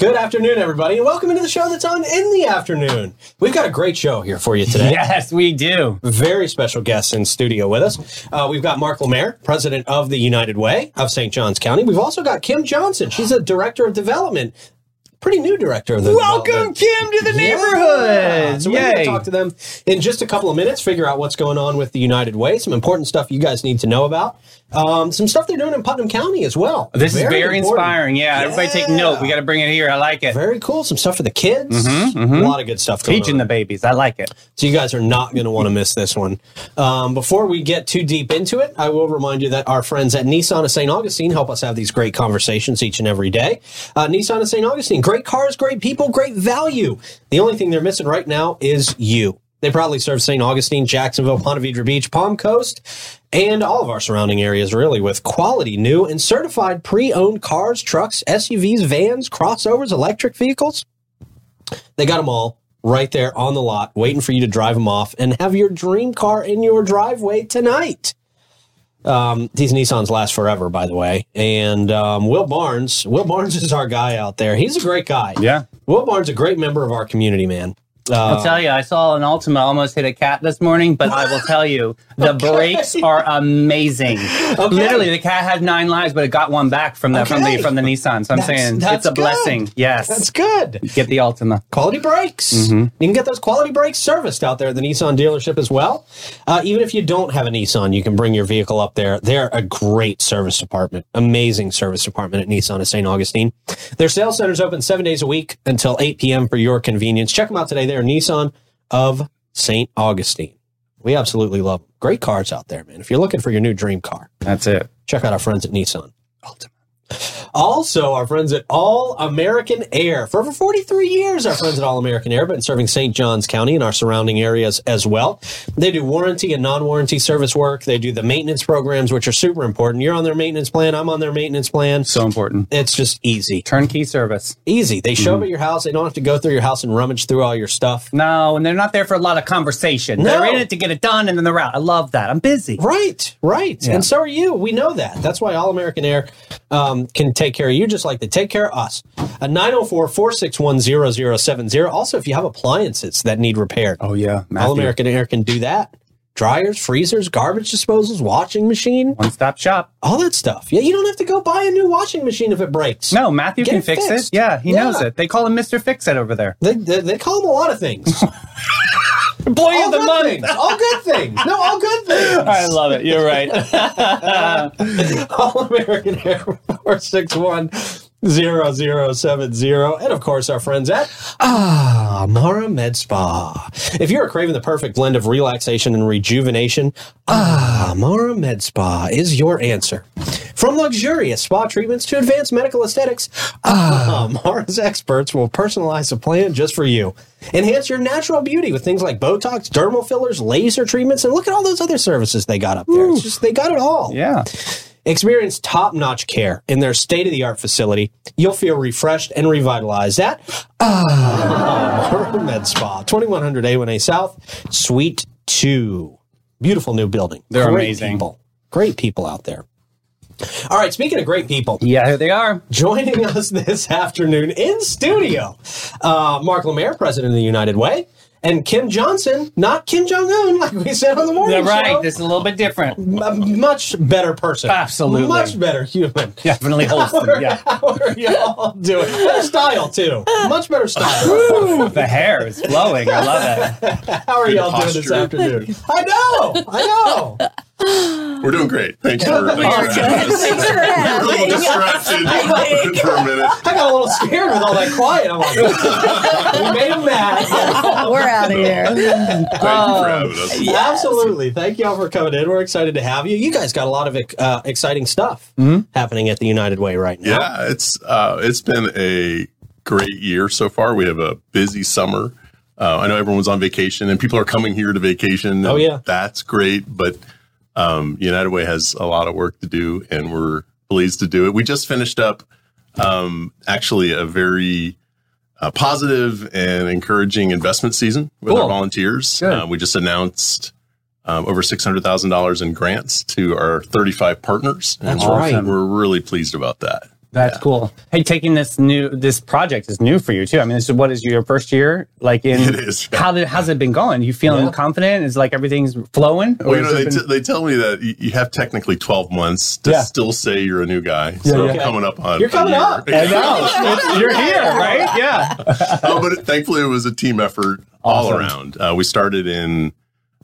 Good afternoon, everybody, and welcome into the show that's on in the afternoon. We've got a great show here for you today. Yes, we do. Very special guests in studio with us. Uh, we've got Mark LeMaire, president of the United Way of St. Johns County. We've also got Kym Johnson. She's a director of development. Pretty new director of the Welcome. Kym, to the Yeah. neighborhood. So we're going to Yay. talk to them in just a couple of minutes, figure out what's going on with the United Way, some important stuff you guys need to know about, um, some stuff they're doing in Putnam County as well. This is very important. inspiring. Yeah, everybody take note. We got to bring it here. I like it. Very cool. Some stuff for the kids. A lot of good stuff going Teaching on. the babies. I like it. So you guys are not going to want to miss this one. Um, before we get too deep into it, I will remind you that our friends at Nissan of St. Augustine help us have these great conversations each and every day. Uh, Nissan of St. Augustine, great cars, great people, great value. The only thing they're missing right now is you. They probably serve St. Augustine, Jacksonville, Ponte Vedra Beach, Palm Coast, and all of our surrounding areas, really, with quality new and certified pre-owned cars, trucks, SUVs, vans, crossovers, electric vehicles. They got them all right there on the lot, waiting for you to drive them off and have your dream car in your driveway tonight. Um, these Nissans last forever, by the way. And um, Will Barnes, Will Barnes is our guy out there. He's a great guy. Yeah. Will Barnes, a great member of our community, man. I'll tell you, I saw an Altima almost hit a cat this morning, but I will tell you, the brakes are amazing. Literally, the cat had nine lives, but it got one back from the from the from the Nissan. So I'm That's- saying that's it's a good. blessing. Yes. That's good. Get the Altima. Quality brakes. Mm-hmm. You can get those quality brakes serviced out there at the Nissan dealership as well. Uh, even if you don't have a Nissan, you can bring your vehicle up there. They're a great service department, amazing service department at Nissan of St. Augustine. Their sales center is open seven days a week until 8 p.m. for your convenience. Check them out today. They're Nissan of St. Augustine. We absolutely love them. Great cars out there, man. If you're looking for your new dream car, That's it. check out our friends at Nissan. Also, our friends at All American Air. For over 43 years, our friends at All American Air have been serving St. Johns County and our surrounding areas as well. They do warranty and non warranty service work. They do the maintenance programs, which are super important. You're on their maintenance plan, I'm on their maintenance plan. So important. It's just easy. Turnkey service. Easy. They show up at your house. They don't have to go through your house and rummage through all your stuff. No, and they're not there for a lot of conversation. No. They're in it to get it done, and then they're out. I love that. I'm busy. Right, right. Yeah. And so are you. We know that. That's why All American Air um, can take care of you just like they take care of us. A 904 461 0070. Also, if you have appliances that need repaired, Oh yeah, All American Air can do that. Dryers, freezers, garbage disposals, washing machine, One stop shop. all that stuff. Yeah, you don't have to go buy a new washing machine if it breaks. No, Matthew Get can fix fixed. it. Yeah, he Yeah. knows it. They call him Mister Fix It over there. They, they, they call him a lot of things. Employee all of the month. things. All good things. No, all good things. I love it. You're right. All American Air 461 0070. And of course, our friends at Ah Mara Med Spa. If you're craving the perfect blend of relaxation and rejuvenation, Ah Mara Med Spa is your answer. From luxurious spa treatments to advanced medical aesthetics, Ah Mara's experts will personalize a plan just for you. Enhance your natural beauty with things like Botox, dermal fillers, laser treatments, and look at all those other services they got up there. It's just, they got it all. yeah. Experience top notch care in their state of the art facility. You'll feel refreshed and revitalized at Ah, Med Spa, 2100 A1A South, Suite 2. Beautiful new building. They're Great amazing. People. Great people out there. All right, speaking of great people, Yeah, here they are. joining us this afternoon in studio, uh, Mark LeMaire, president of the United Way, and Kym Johnson, not Kim Jong Un, like we said on the morning They're right. show. This is a little bit different. M- much better person. Absolutely. Much better human. Definitely wholesome. Yeah. How are y'all doing? Better style, too. Much better style. The hair is flowing. I love it. How are y'all doing this afternoon? I know. I know. We're doing great. Thanks for, thanks for We're having us. Thanks for We were a having little us. distracted I think. for a minute. I got a little scared with all that quiet. I'm like, we made him mad. We're out of here. Thank you for having us. Absolutely. Thank y'all for coming in. We're excited to have you. You guys got a lot of uh, exciting stuff happening at the United Way right now. Yeah, it's uh, it's been a great year so far. We have a busy summer. Uh, I know everyone's on vacation and people are coming here to vacation. Oh, yeah. that's great. But um, United Way has a lot of work to do, and we're pleased to do it. We just finished up um, actually a very uh, positive and encouraging investment season with Cool. our volunteers. Uh, we just announced um, over six hundred thousand dollars in grants to our thirty-five partners. That's And right. We're really pleased about that. That's cool. Hey, taking this new this project is new for you too. I mean, this is what is your first year? Like in It is. how did how's it been going? You feeling Yeah. confident? Is like everything's flowing? Well, you know, they, been- t- they tell me that you, have technically 12 months to Yeah. still say you're a new guy. So yeah. Coming up on You're coming year. up. I know. You're here, right? Yeah. oh, but it, thankfully, it was a team effort all around. Uh, we started in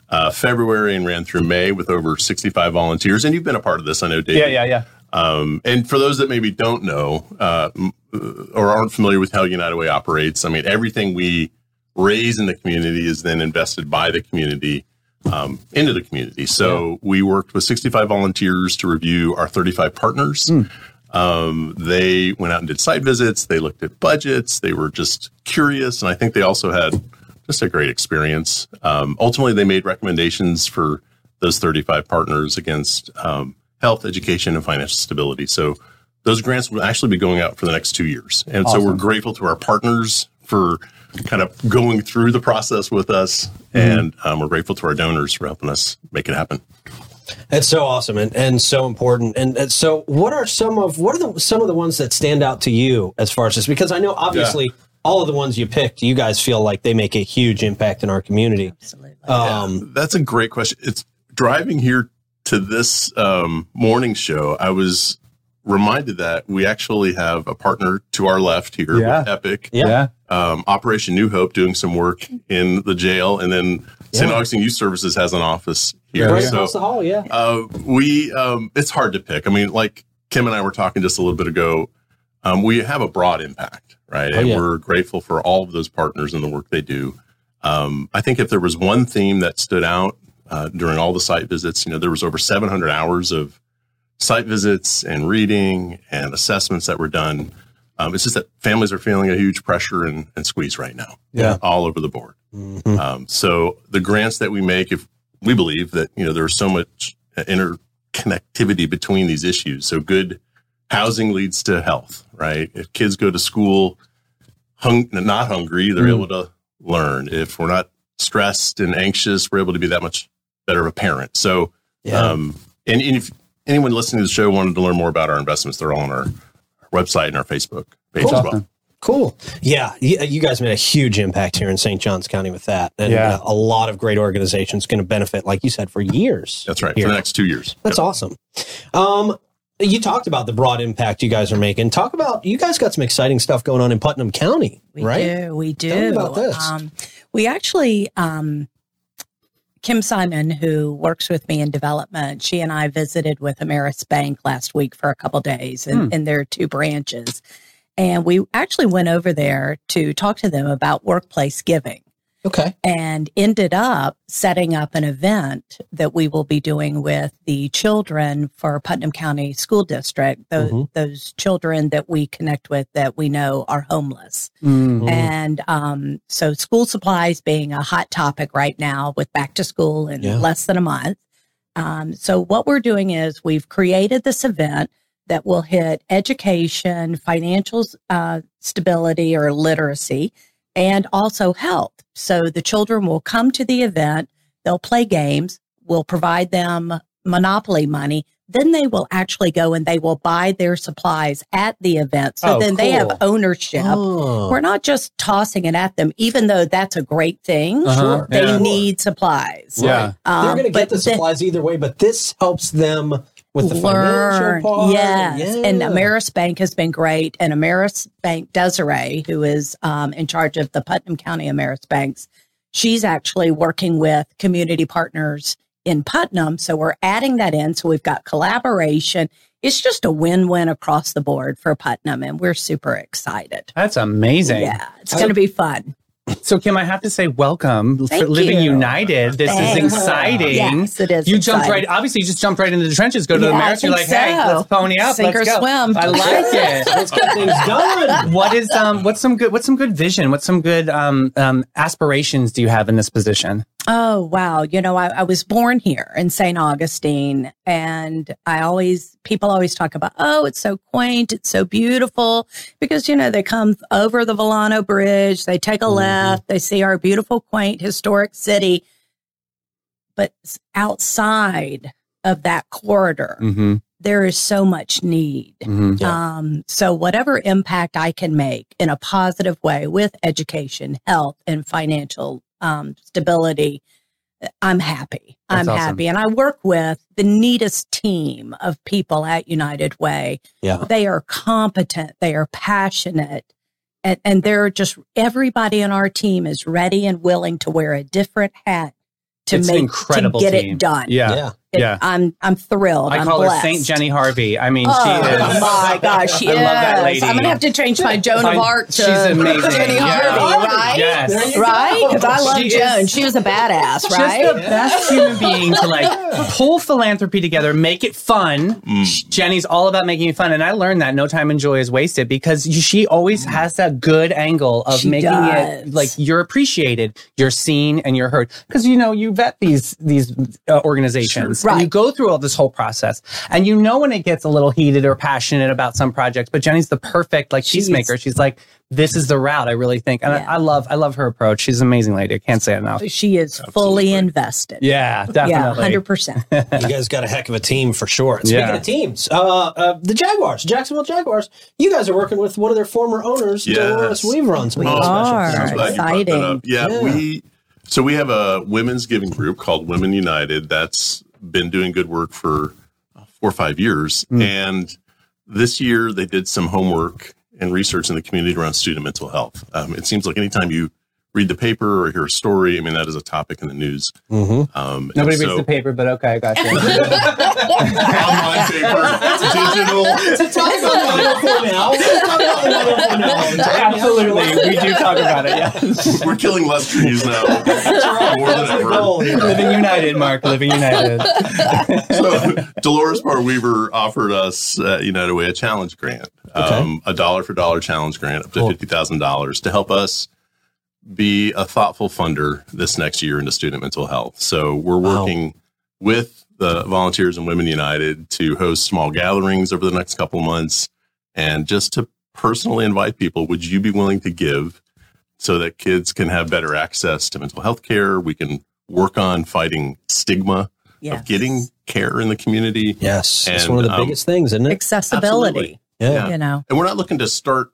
uh, February and ran through May with over 65 volunteers. And you've been a part of this, I know, David. Yeah, yeah, yeah. Um, and for those that maybe don't know uh, or aren't familiar with how United Way operates, I mean, everything we raise in the community is then invested by the community um, into the community. So we worked with 65 volunteers to review our 35 partners. Um, they went out and did site visits. They looked at budgets. They were just curious, and I think they also had just a great experience. Um, ultimately, they made recommendations for those 35 partners against um, health, education, and financial stability. So those grants will actually be going out for the next two years, and so we're grateful to our partners for kind of going through the process with us, and um, we're grateful to our donors for helping us make it happen. It's so awesome and, and so important. And, and so, what are some of what are the some of the ones that stand out to you as far as this? Because I know obviously all of the ones you picked, you guys feel like they make a huge impact in our community. Absolutely. Um, That's a great question. It's driving here to this um, morning show. I was reminded that we actually have a partner to our left here Yeah. with Epic, Yeah. um, Operation New Hope, doing some work in the jail, and then St. Yeah. Augustine Youth Services has an office here. right So across the hall, yeah. uh, we um, it's hard to pick. I mean, like Kym and I were talking just a little bit ago. Um, we have a broad impact, right? Oh, and yeah. we're grateful for all of those partners and the work they do. Um, I think if there was one theme that stood out uh, during all the site visits, you know, there was over 700 hours of site visits and reading and assessments that were done. Um, it's just that families are feeling a huge pressure and, and squeeze right now, Yeah. all over the board. Mhm. Um, so the grants that we make, if we believe that you know there's so much interconnectivity between these issues, so good housing leads to health, right? If kids go to school hung, not hungry, they're Mm. able to learn. If we're not stressed and anxious, we're able to be that much better of a parent. So, Yeah. um, and, and if anyone listening to the show wanted to learn more about our investments, they're all on our, our website and our Facebook page Cool. as well. Cool. Yeah, you, you guys made a huge impact here in St. Johns County with that, and Yeah. uh, a lot of great organizations going to benefit, like you said, for years. That's right. Here. For the next two years. That's awesome. Um, you talked about the broad impact you guys are making. Talk about you guys got some exciting stuff going on in Putnam County, We right? do. We do. Tell me about this. Um, we actually, um, Kim Simon, who works with me in development, she and I visited with Ameris Bank last week for a couple days in, Hmm. in their two branches. And we actually went over there to talk to them about workplace giving Okay. and ended up setting up an event that we will be doing with the children for Putnam County School District, those, Mhm. those children that we connect with that we know are homeless. Mm. Mhm. And um, so, school supplies being a hot topic right now with back to school in Yeah. less than a month. Um, so, what we're doing is we've created this event that will hit education, financial uh, stability or literacy, and also health. So, the children will come to the event, they'll play games, we'll provide them monopoly money. Then they will actually go and they will buy their supplies at the event. So Oh, then they have ownership. Oh. We're not just tossing it at them, even though that's a great thing. Uh-huh. Sure. They Yeah. need supplies. Yeah. They're Um, going to get the then- supplies either way, but this helps them with the learn. part. Yes. And Yeah. Ameris Bank has been great. And Ameris Bank Desiree, who is um, in charge of the Putnam County Ameris Banks, she's actually working with community partners in Putnam. So we're adding that in. So we've got collaboration. It's just a win win across the board for Putnam. And we're super excited. That's amazing. Yeah. It's going to be fun. So, Kym, I have to say, welcome for Living you. United. This Thanks. is exciting. Yes, it is. You jumped exciting. right. Obviously, you just jumped right into the trenches. Go to the Yeah, I marathon. You're like, think hey, let's pony up. Sink let's or go. swim. I like it. Let's get things done. what is um? What's some good? What's some good vision? What's some good um um aspirations do you have in this position? Oh, wow. You know, I, I was born here in St. Augustine and I always, people always talk about, oh, it's so quaint. It's so beautiful because, you know, they come over the Vilano Bridge, they take a Mhm. left, they see our beautiful, quaint, historic city. But outside of that corridor, Mm-hmm. there is so much need. Mhm. Yeah. Um, so whatever impact I can make in a positive way with education, health, and financial um, stability, I'm happy. That's I'm awesome. happy. And I work with the neatest team of people at United Way. Yeah. They are competent. They are passionate. And, and they're just, everybody in our team is ready and willing to wear a different hat to It's an make, incredible to get team. it done. Yeah. Yeah. It- Yeah. I'm, I'm thrilled. I I'm call her. Saint Jenny Harvey. I mean, Oh she is. my gosh, she I is. love that lady. I'm gonna have to change my Joan of Arc to she's amazing. Jenny Yeah. Harvey, right? Yes. Right? Because I love She Joan. is- she was a badass, Just right? the best human being to like pull philanthropy together, make it fun. Jenny's all about making it fun, and I learned that no time and joy is wasted because she always has that good angle of She making it like you're appreciated, you're seen, and you're heard. Because you know you vet these these uh, organizations, Sure. and you go through all this whole process, and you know when it gets a little heated or passionate about some projects. But Jenny's the perfect like She's- peacemaker. She's like, this is the route I really think, and Yeah. I, I love I love her approach. She's an amazing lady. I can't say it enough. she is fully invested. Yeah, Yeah, definitely. hundred percent. you guys got a heck of a team for sure. And speaking Yeah. of teams, uh, uh, the Jaguars, Jacksonville Jaguars, you guys are working with one of their former owners, Yes. Delores Weaver, on some We of those special are. things. I'm glad you brought that Exciting. Yeah, Yeah. we so we have a women's giving group called Women United that's been doing good work for uh, four or five years, and this year they did some homework and research in the community around student mental health. Um, it seems like anytime you read the paper or hear a story, I mean that is a topic in the news. Mhm. Um, and Nobody so- reads the paper, but okay, I got you. online paper, digital. To talk about the 104 now. Talk about the 104 now. Absolutely, we do talk about it. Yeah, We're killing less trees now more than That's the ever. goal living united, Mark. Living united. so Delores Barr Weaver offered us uh, United Way a challenge grant, um, a dollar for dollar challenge grant up to Cool. fifty thousand dollars to help us be a thoughtful funder this next year into student mental health. So we're Wow. working with the volunteers and Women United to host small gatherings over the next couple of months, and just to personally invite people. Would you be willing to give so that kids can have better access to mental health care? We can work on fighting stigma Yeah. of getting care in the community. Yes, it's one of the um, biggest things, isn't it? Accessibility. Yeah. Yeah. You know. And we're not looking to start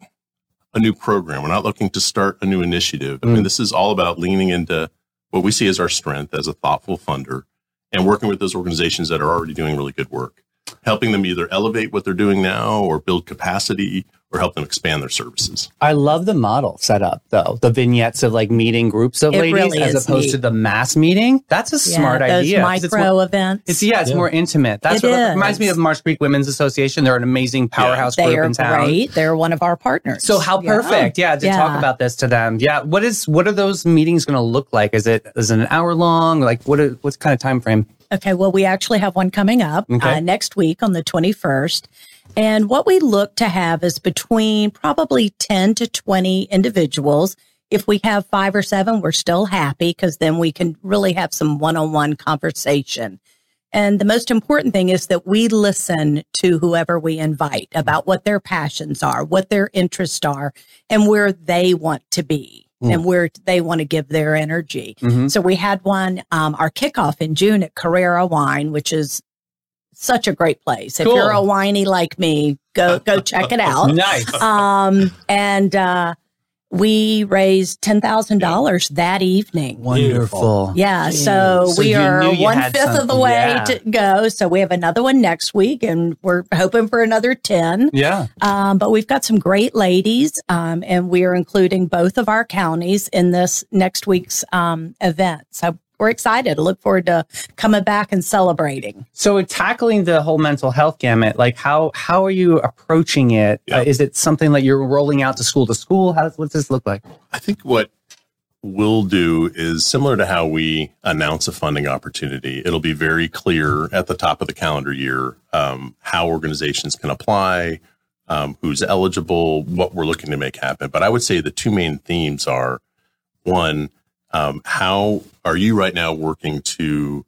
a new program. We're not looking to start a new initiative. I mean, mm. this is all about leaning into what we see as our strength as a thoughtful funder and working with those organizations that are already doing really good work, helping them either elevate what they're doing now or build capacity or help them expand their services. I love the model set up though. The vignettes of like meeting groups of It ladies really as opposed neat. to the mass meeting. That's a Yeah, smart those idea. 'cause micro It's, more, events. it's yeah, it's Yeah. more intimate. That's It what it reminds me is. of Marsh Creek Women's Association. They're an amazing powerhouse they group are in town. great. They're one of our partners. So how Yeah. perfect, yeah, to Yeah. talk about this to them. Yeah, what is what are those meetings going to look like? Is it is it an hour long? Like what? Are, what's kind of time frame? Okay, well, we actually have one coming up Okay. uh, next week on the 21st. And what we look to have is between probably 10 to 20 individuals. If we have five or seven, we're still happy because then we can really have some one on one conversation. And the most important thing is that we listen to whoever we invite about what their passions are, what their interests are, and where they want to be and where they want to give their energy. Mhm. So we had one, um, our kickoff in June at Carrera Wine, which is such a great place. If you're a whiny like me, go go check it out. Nice. Um, and uh, we raised ten thousand dollars that evening. Wonderful. Yeah, so, So we are one fifth you one had fifth of the way yeah. to go. So we have another one next week, and we're hoping for another ten. Yeah. Um, but we've got some great ladies, um, and we are including both of our counties in this next week's um, event. So we're excited. Look forward to coming back and celebrating. So tackling the whole mental health gamut, like how how are you approaching it? Yeah. Uh, is it something that you're rolling out to school to school? How does what's this look like? I think what we'll do is similar to how we announce a funding opportunity. It'll be very clear at the top of the calendar year um, how organizations can apply, um, who's eligible, what we're looking to make happen. But I would say the two main themes are one, um, how are you right now working to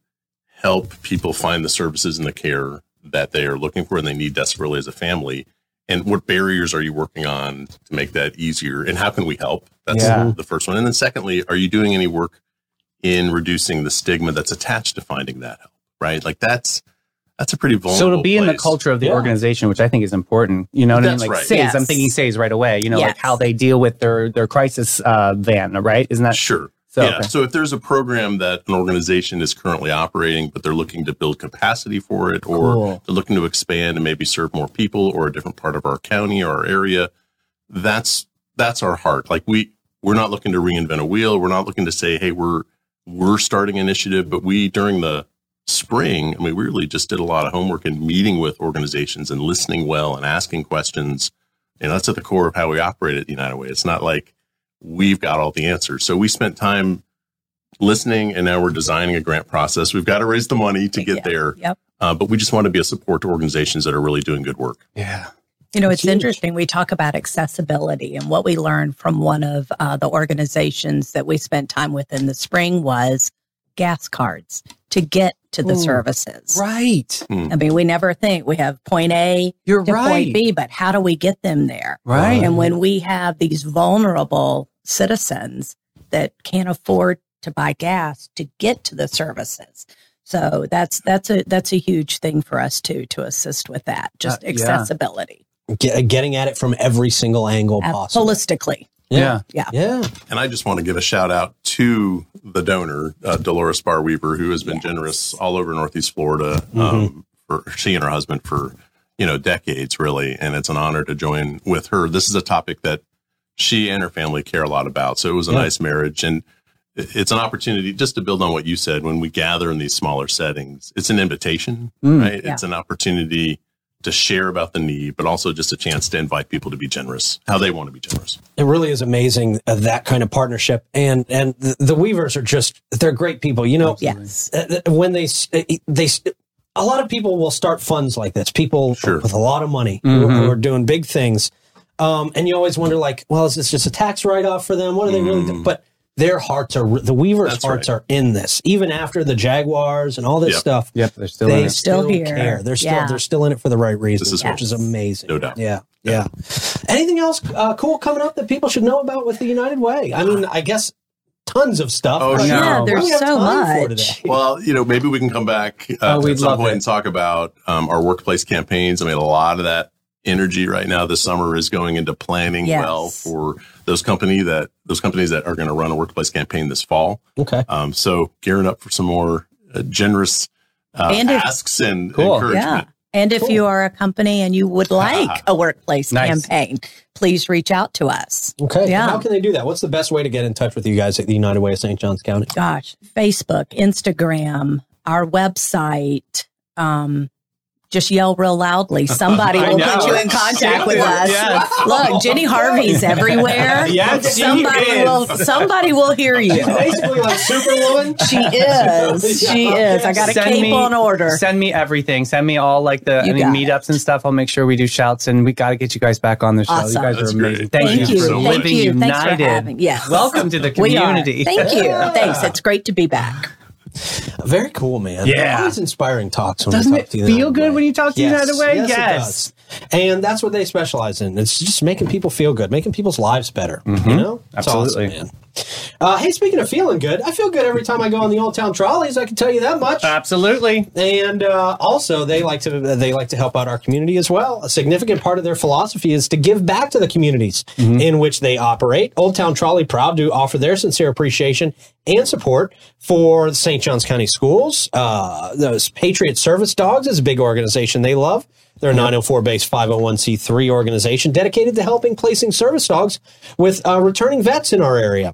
help people find the services and the care that they are looking for and they need desperately as a family? And what barriers are you working on to make that easier? And how can we help? That's Yeah. the first one. And then secondly, are you doing any work in reducing the stigma that's attached to finding that help? Right? Like that's that's a pretty vulnerable. So it'll be in the culture of the Yeah. organization, which I think is important. You know what That's I mean? Like right. SAYS, I'm thinking SAYS right away. You know, like how they deal with their their crisis uh, van, right? Isn't that Sure. So, yeah. okay. So if there's a program that an organization is currently operating, but they're looking to build capacity for it, or Cool. they're looking to expand and maybe serve more people or a different part of our county or our area, that's that's our heart. Like we we're not looking to reinvent a wheel. We're not looking to say, hey, we're we're starting an initiative, but we during the spring, I mean, we really just did a lot of homework and meeting with organizations and listening well and asking questions. And that's at the core of how we operate at the United Way. It's not like we've got all the answers. So we spent time listening and now we're designing a grant process. We've got to raise the money to get Yeah. there. Yep. Uh, but we just want to be a support to organizations that are really doing good work. yeah. You know, it's huge. interesting. We talk about accessibility, and what we learned from one of uh, the organizations that we spent time with in the spring was gas cards to get to the Ooh. services. Right. I mean, we never think we have point A You're to right. point B, but how do we get them there? Right. And when we have these vulnerable citizens that can't afford to buy gas to get to the services. So that's that's a that's a huge thing for us too to assist with that. Just Uh, yeah. accessibility. Get, getting at it from every single angle Uh, possible. holistically. Yeah. Yeah. Yeah. And I just want to give a shout out to the donor, uh, Delores Barr Weaver, who has been Yes. generous all over Northeast Florida. Um, for she and her husband for you know decades, really, and it's an honor to join with her. This is a topic that she and her family care a lot about. So it was a Yeah. nice marriage, and it's an opportunity just to build on what you said. When we gather in these smaller settings, it's an invitation, Mm. right? Yeah. It's an opportunity to share about the need, but also just a chance to invite people to be generous, how they want to be generous. It really is amazing uh, that kind of partnership, and and the, the Weavers are just they're great people. You know, Yes. uh, uh, when they uh, they A lot of people will start funds like this. People Sure. with a lot of money who, Mhm. who are doing big things, um, and you always wonder, like, well, is this just a tax write off for them? What are they really? doing? But their hearts are the Weavers' That's hearts right. are in this, even after the Jaguars and all this Yep. stuff. Yep. They're still they it. still, Still here. care. They're still Yeah. they're still in it for the right reasons, is which is amazing. No doubt. Yeah, yeah. Anything else uh, cool coming up that people should know about with the United Way? I mean, I guess tons of stuff. Oh, but. Yeah, what there's so much. Well, you know, maybe we can come back uh, Oh, at some point it. and talk about um, our workplace campaigns. I mean, a lot of that energy right now this summer is going into planning Yes. well for those company that those companies that are going to run a workplace campaign this fall. Okay. Um, so gearing up for some more uh, generous uh, And if- asks and Cool. Yeah. And if Cool. you are a company and you would like a workplace Nice. campaign, please reach out to us. Okay. Yeah. How can they do that? What's the best way to get in touch with you guys at the United Way of St. Johns County? Gosh, Facebook, Instagram, our website. Um, just yell real loudly. Somebody will know. put you in contact with us. Yes. Look, Jenny Harvey's everywhere. Yes, she somebody is. will. Somebody will hear you. Basically, like Superwoman. She is. She is. I got a Send cape me- on order. Send me everything. Send me all like the You any got meetups and stuff. I'll make sure we do shouts, and we got to get you guys back on the show. You guys That's are amazing. Thank, Thank you you. for so. Thank living you. Thanks for united. having. Yes. Welcome to the community. Thank you. Thanks. It's great to be back. Very cool, man. Yeah. Always inspiring talks when Doesn't talk it feel good Way. when you talk to Yes. United Way? Yes, Yes. And that's what they specialize in. It's just making people feel good, making people's lives better. You mm-hmm. know? It's Absolutely. awesome, man. Uh, hey, speaking of feeling good, I feel good every time I go on the Old Town Trolleys. I can tell you that much. Absolutely. And uh, also, they like to they like to help out our community as well. A significant part of their philosophy is to give back to the communities in which they operate. Old Town Trolley proud to offer their sincere appreciation and support for the St. Johns County Schools. Uh, those Patriot Service Dogs is a big organization they love. They're a 904 based 501c3 organization dedicated to helping placing service dogs with uh, returning vets in our area.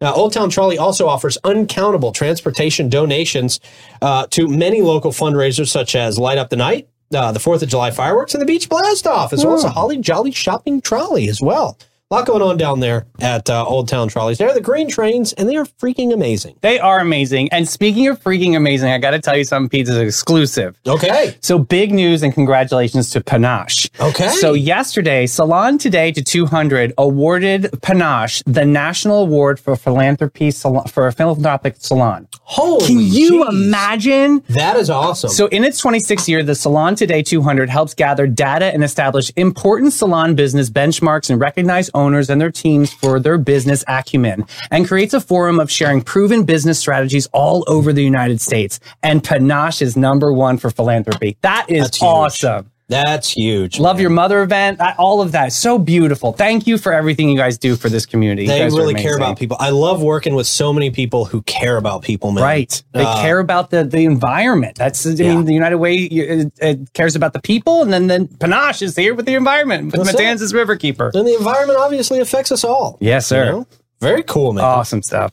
Now, Old Town Trolley also offers uncountable transportation donations uh, to many local fundraisers, such as Light Up the Night, uh, the Fourth of July fireworks, and the Beach Blast Off, as well as a Holly Jolly shopping trolley as well. A lot going on down there at uh, Old Town Trolleys. They're the green trains, and they are freaking amazing. They are amazing. And speaking of freaking amazing, I got to tell you something, Pete, is exclusive. Okay. So big news and congratulations to Panache. Okay. So yesterday, Salon Today to 200 awarded Panache the National Award for Philanthropy Salon, for a philanthropic salon. Holy Can you imagine? That is awesome. So in its 26th year, the Salon Today 200 helps gather data and establish important salon business benchmarks and recognize owners and their teams for their business acumen and creates a forum of sharing proven business strategies all over the United States. And Panache is number one for philanthropy. That is awesome. That's huge. Love man. your mother event. All of that. So beautiful. Thank you for everything you guys do for this community. You They guys really care about people. I love working with so many people who care about people, man. Right. They Uh, care about the, the environment. That's, I Yeah. mean, the United Way it, it cares about the people. And then, then Panache is here with the environment, with. Matanzas Riverkeeper. And the environment obviously affects us all. Yes, sir. you know? Very cool, man. Awesome stuff.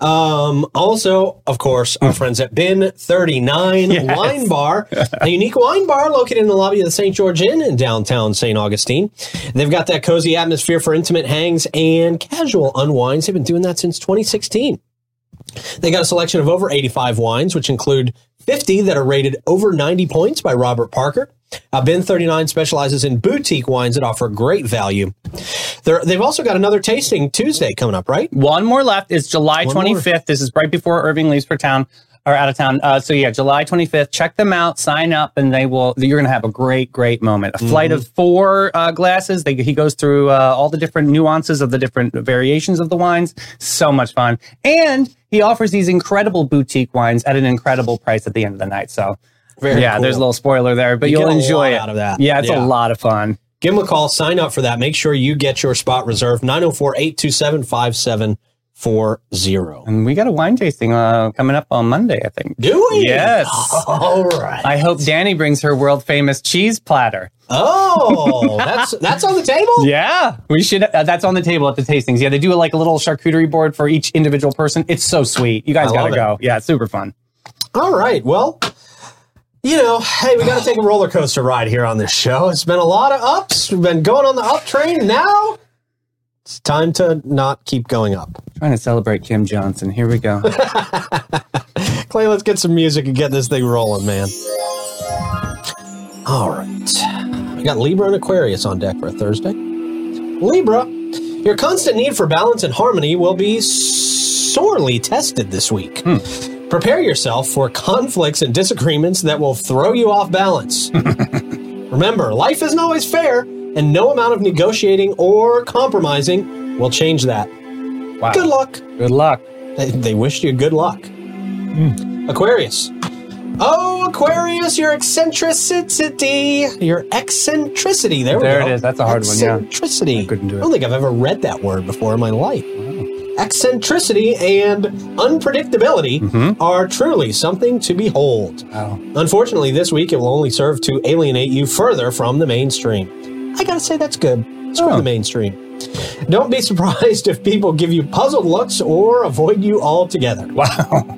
Um, also, of course, our friends at Bin 39 Yes. Wine Bar, a unique wine bar located in the lobby of the St. George Inn in downtown St. Augustine. They've got that cozy atmosphere for intimate hangs and casual unwinds. They've been doing that since 2016. They got a selection of over 85 wines, which include 50 that are rated over 90 points by Robert Parker. Uh, Bin 39 specializes in boutique wines that offer great value. They're, they've also got another tasting Tuesday coming up, right? One more left is July One more. 25th. This is right before Irving leaves for town or out of town. Uh, so yeah, July 25th. Check them out. Sign up, and they will. You're going to have a great, great moment. A flight Mm-hmm. of four uh, glasses. They, he goes through uh, all the different nuances of the different variations of the wines. So much fun, and he offers these incredible boutique wines at an incredible price at the end of the night. So. Very yeah, cool. there's a little spoiler there, but You will enjoy it out of that. Yeah, it's Yeah. a lot of fun. Give them a call, sign up for that. Make sure you get your spot reserved 904 827 5740. And we got a wine tasting uh, coming up on Monday, I think. Do we? Yes. All right. I hope Danny brings her world famous cheese platter. Oh, that's that's on the table? Yeah, we should. Uh, that's on the table at the tastings. Yeah, they do like a little charcuterie board for each individual person. It's so sweet. You guys gotta go. Yeah, it's super fun. All right. Well, you know, hey, we got to take a roller coaster ride here on this show. It's been a lot of ups. We've been going on the up train. Now it's time to not keep going up. Trying to celebrate Kym Johnson. Here we go. Clay, let's get some music and get this thing rolling, man. All right. We got Libra and Aquarius on deck for a Thursday. Libra, your constant need for balance and harmony will be sorely tested this week. Hmm. Prepare yourself for conflicts and disagreements that will throw you off balance. Remember, life isn't always fair, and no amount of negotiating or compromising will change that. Wow. Good luck. Good luck. They, they wished you good luck. Hmm. Aquarius. Oh, Aquarius, your eccentricity. Your eccentricity. There, There we go. it is. That's a hard one, yeah. Eccentricity. I couldn't do it. I don't think I've ever read that word before in my life. Eccentricity and unpredictability Mm-hmm. are truly something to behold. Wow. Unfortunately, this week it will only serve to alienate you further from the mainstream. I gotta say, that's good. Screw Oh. the mainstream. Don't be surprised if people give you puzzled looks or avoid you altogether. Wow.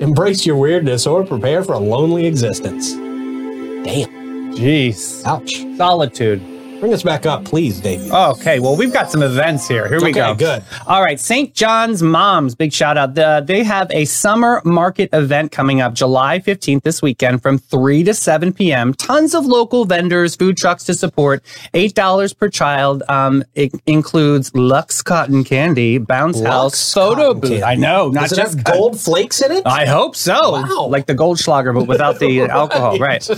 Embrace your weirdness or prepare for a lonely existence. Damn. Jeez. Ouch. Solitude. Bring us back up, please, Davey. Okay, well, we've got some events here. Here we Okay, go. good. All right, St. John's Moms, big shout out. The, they have a summer market event coming up July 15th this weekend from 3 to 7 p.m. Tons of local vendors, food trucks to support, $8 per child. Um, it includes Lux Cotton Candy, Bounce Lux House, Photo Booth. Candy. I know, not Does it just gold flakes in it? I hope so. Wow. Like the Goldschlager, but without the alcohol. Right.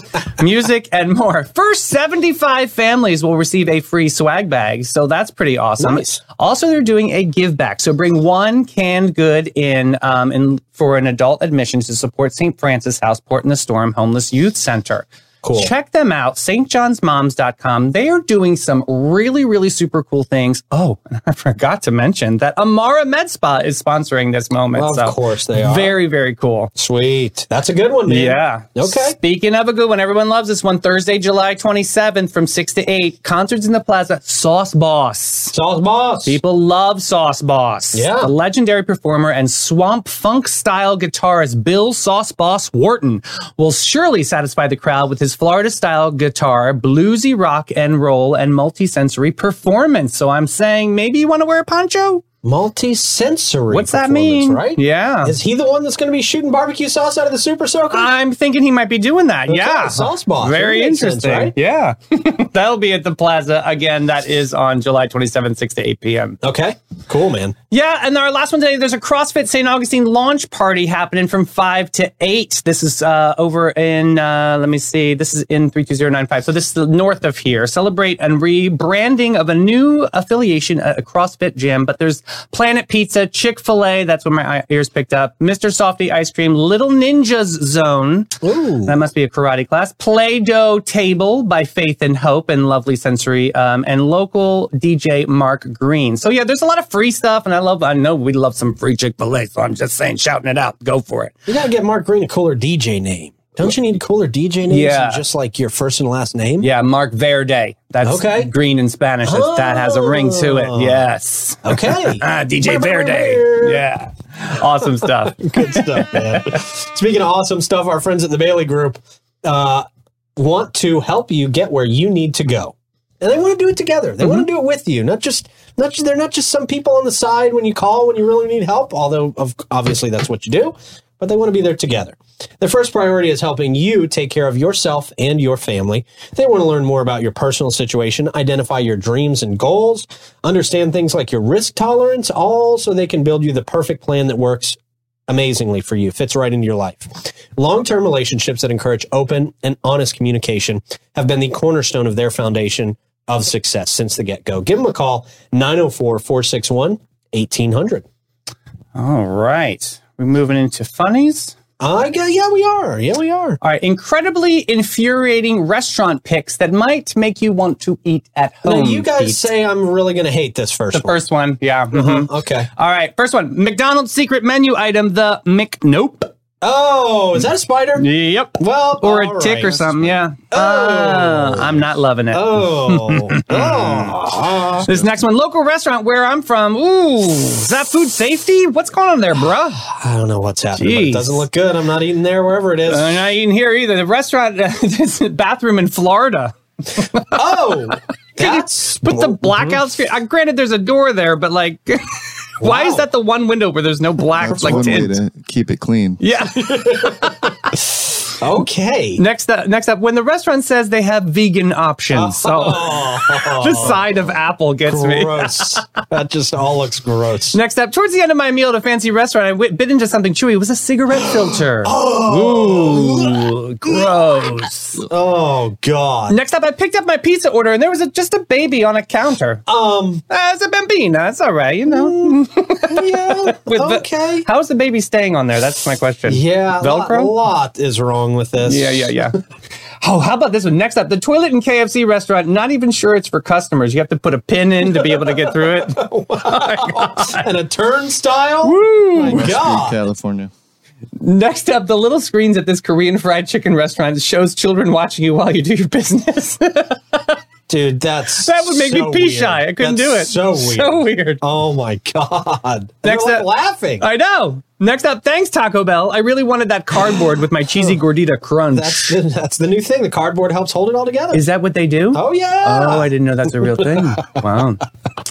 Music and more. First 75 families will receive a free swag bag. So that's pretty awesome. Nice. Also, they're doing a give back. So bring one canned good in, um, in for an adult admission to support St. Francis House Port in the Storm Homeless Youth Center. Cool. Check them out, stjohnsmoms.com. They are doing some really, really super cool things. Oh, and I forgot to mention that Amara Med Spa is sponsoring this moment. Of so course they are. Very, very cool. Sweet. That's a good one, man. Yeah. Okay. Speaking of a good one, everyone loves this one. Thursday, July 27th from 6 to 8. Concerts in the Plaza. Sauce Boss. Sauce Boss. People love Sauce Boss. Yeah. The legendary performer and swamp funk style guitarist Bill Sauce Boss Wharton will surely satisfy the crowd with his Florida style guitar, bluesy rock and roll, and multi-sensory performance. So I'm saying maybe you want to wear a poncho? Multi-sensory. What's that mean? Right? Yeah. Is he the one that's going to be shooting barbecue sauce out of the super soaker? I'm thinking he might be doing that. Yeah. sauce boss. Very makes sense, interesting. right? Yeah. That'll be at the plaza. Again, that is on July 27th, 6 to 8 p.m. okay. Cool, man. Yeah, and our last one today, there's a CrossFit St. Augustine launch party happening from 5 to 8. This is uh, over in, uh, let me see, this is in 32095. So this is the north of here. Celebrate and rebranding of a new affiliation, at a CrossFit gym. But there's Planet Pizza, Chick fil A, that's what my ears picked up, Mr. Softy Ice Cream, Little Ninjas Zone. Ooh. That must be a karate class. Play Doh Table by Faith and Hope and Lovely Sensory, um, and local DJ Mark Green. So yeah, there's a lot of free stuff, and I love. I know we love some free Chick Fil A, so I'm just saying, shouting it out. Go for it. You got to get Mark Green a cooler DJ name. Don't you need a cooler DJ name? Yeah. than just like your first and last name? Yeah, Mark Verde. That's Okay. green in Spanish. That's- That has a ring to it. Yes. Okay. Ah, DJ Verde. Yeah. Awesome stuff. Good stuff, man. Speaking of awesome stuff, our friends at the Bailey Group uh, want to help you get where you need to go, and they want to do it together. They want to do it with you, not just not just, they're not just some people on the side when you call when you really need help. Although of, obviously that's what you do, but they want to be there together. Their first priority is helping you take care of yourself and your family. They want to learn more about your personal situation, identify your dreams and goals, understand things like your risk tolerance, all so they can build you the perfect plan that works amazingly for you, fits right into your life. Long term relationships that encourage open and honest communication have been the cornerstone of their foundation of success since the get go. Give them a call, 904 461 1800. All right. We're moving into funnies. I got, yeah, we are. Yeah, we are. All right, incredibly infuriating restaurant picks that might make you want to eat at Now, home. you guys Pete. say I'm really going to hate this first the one. first one, yeah. mhm. Okay. All right, first one: McDonald's secret menu item, the McNope. Oh, is that a spider? Yep. Well, Or a tick right. or something, yeah. Oh. Uh, I'm not loving it. Oh. oh. This next one, local restaurant where I'm from. Ooh, is that food safety? What's going on there, bruh? I don't know what's happening. But it doesn't look good. I'm not eating there, wherever it is. I'm not eating here either. The restaurant, this bathroom in Florida. oh, that's Put the blackout screen. Uh, granted, there's a door there, but like, why is that the one window where there's no black That's like one way tint? to keep it clean. Yeah. okay. next up, next up, when the restaurant says they have vegan options, so the side of apple gets me. gross. that just all looks gross. Next up, towards the end of my meal at a fancy restaurant, I bit into something chewy. It was a cigarette filter. Ooh, gross. Oh God. Next up, I picked up my pizza order and there was a, just a baby on a counter. Um. Uh, it's a bambina. It's all right, you know. Yeah. With the- okay. how's the baby staying on there? That's my question. Yeah. A lot, Velcro? lot is wrong with this. Yeah, yeah, yeah. Oh, how about this one? Next up, the toilet in KFC restaurant. Not even sure it's for customers. You have to put a pin in to be able to get through it. Oh, and a turnstile. Woo! My Western God. California. Next up, the little screens at this Korean fried chicken restaurant shows children watching you while you do your business. Dude, that's that would make so me pee weird. shy. I couldn't That's do it. So weird. So weird. Oh my God. Next They're like up- laughing. I know. Next up, thanks Taco Bell. I really wanted that cardboard with my cheesy gordita crunch. That's the, that's the new thing. The cardboard helps hold it all together. Is that what they do? oh yeah. Oh, I didn't know that's a real thing. Wow.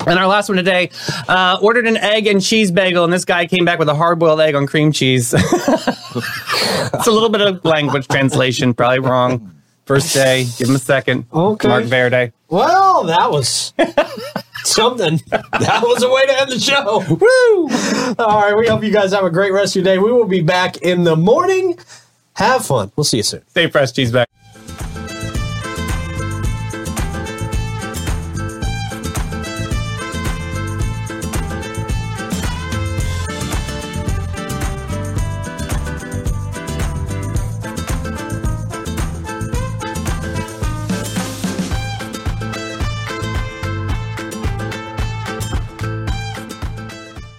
And our last one today, uh, ordered an egg and cheese bagel, and this guy came back with a hard boiled egg on cream cheese. it's a little bit of language translation, probably wrong. First day, give him a second. Okay. Mark Verde. Well, that was something. That was a way to end the show. Woo! All right. We hope you guys have a great rest of your day. We will be back in the morning. Have fun. We'll see you soon. Stay fresh, cheese bag.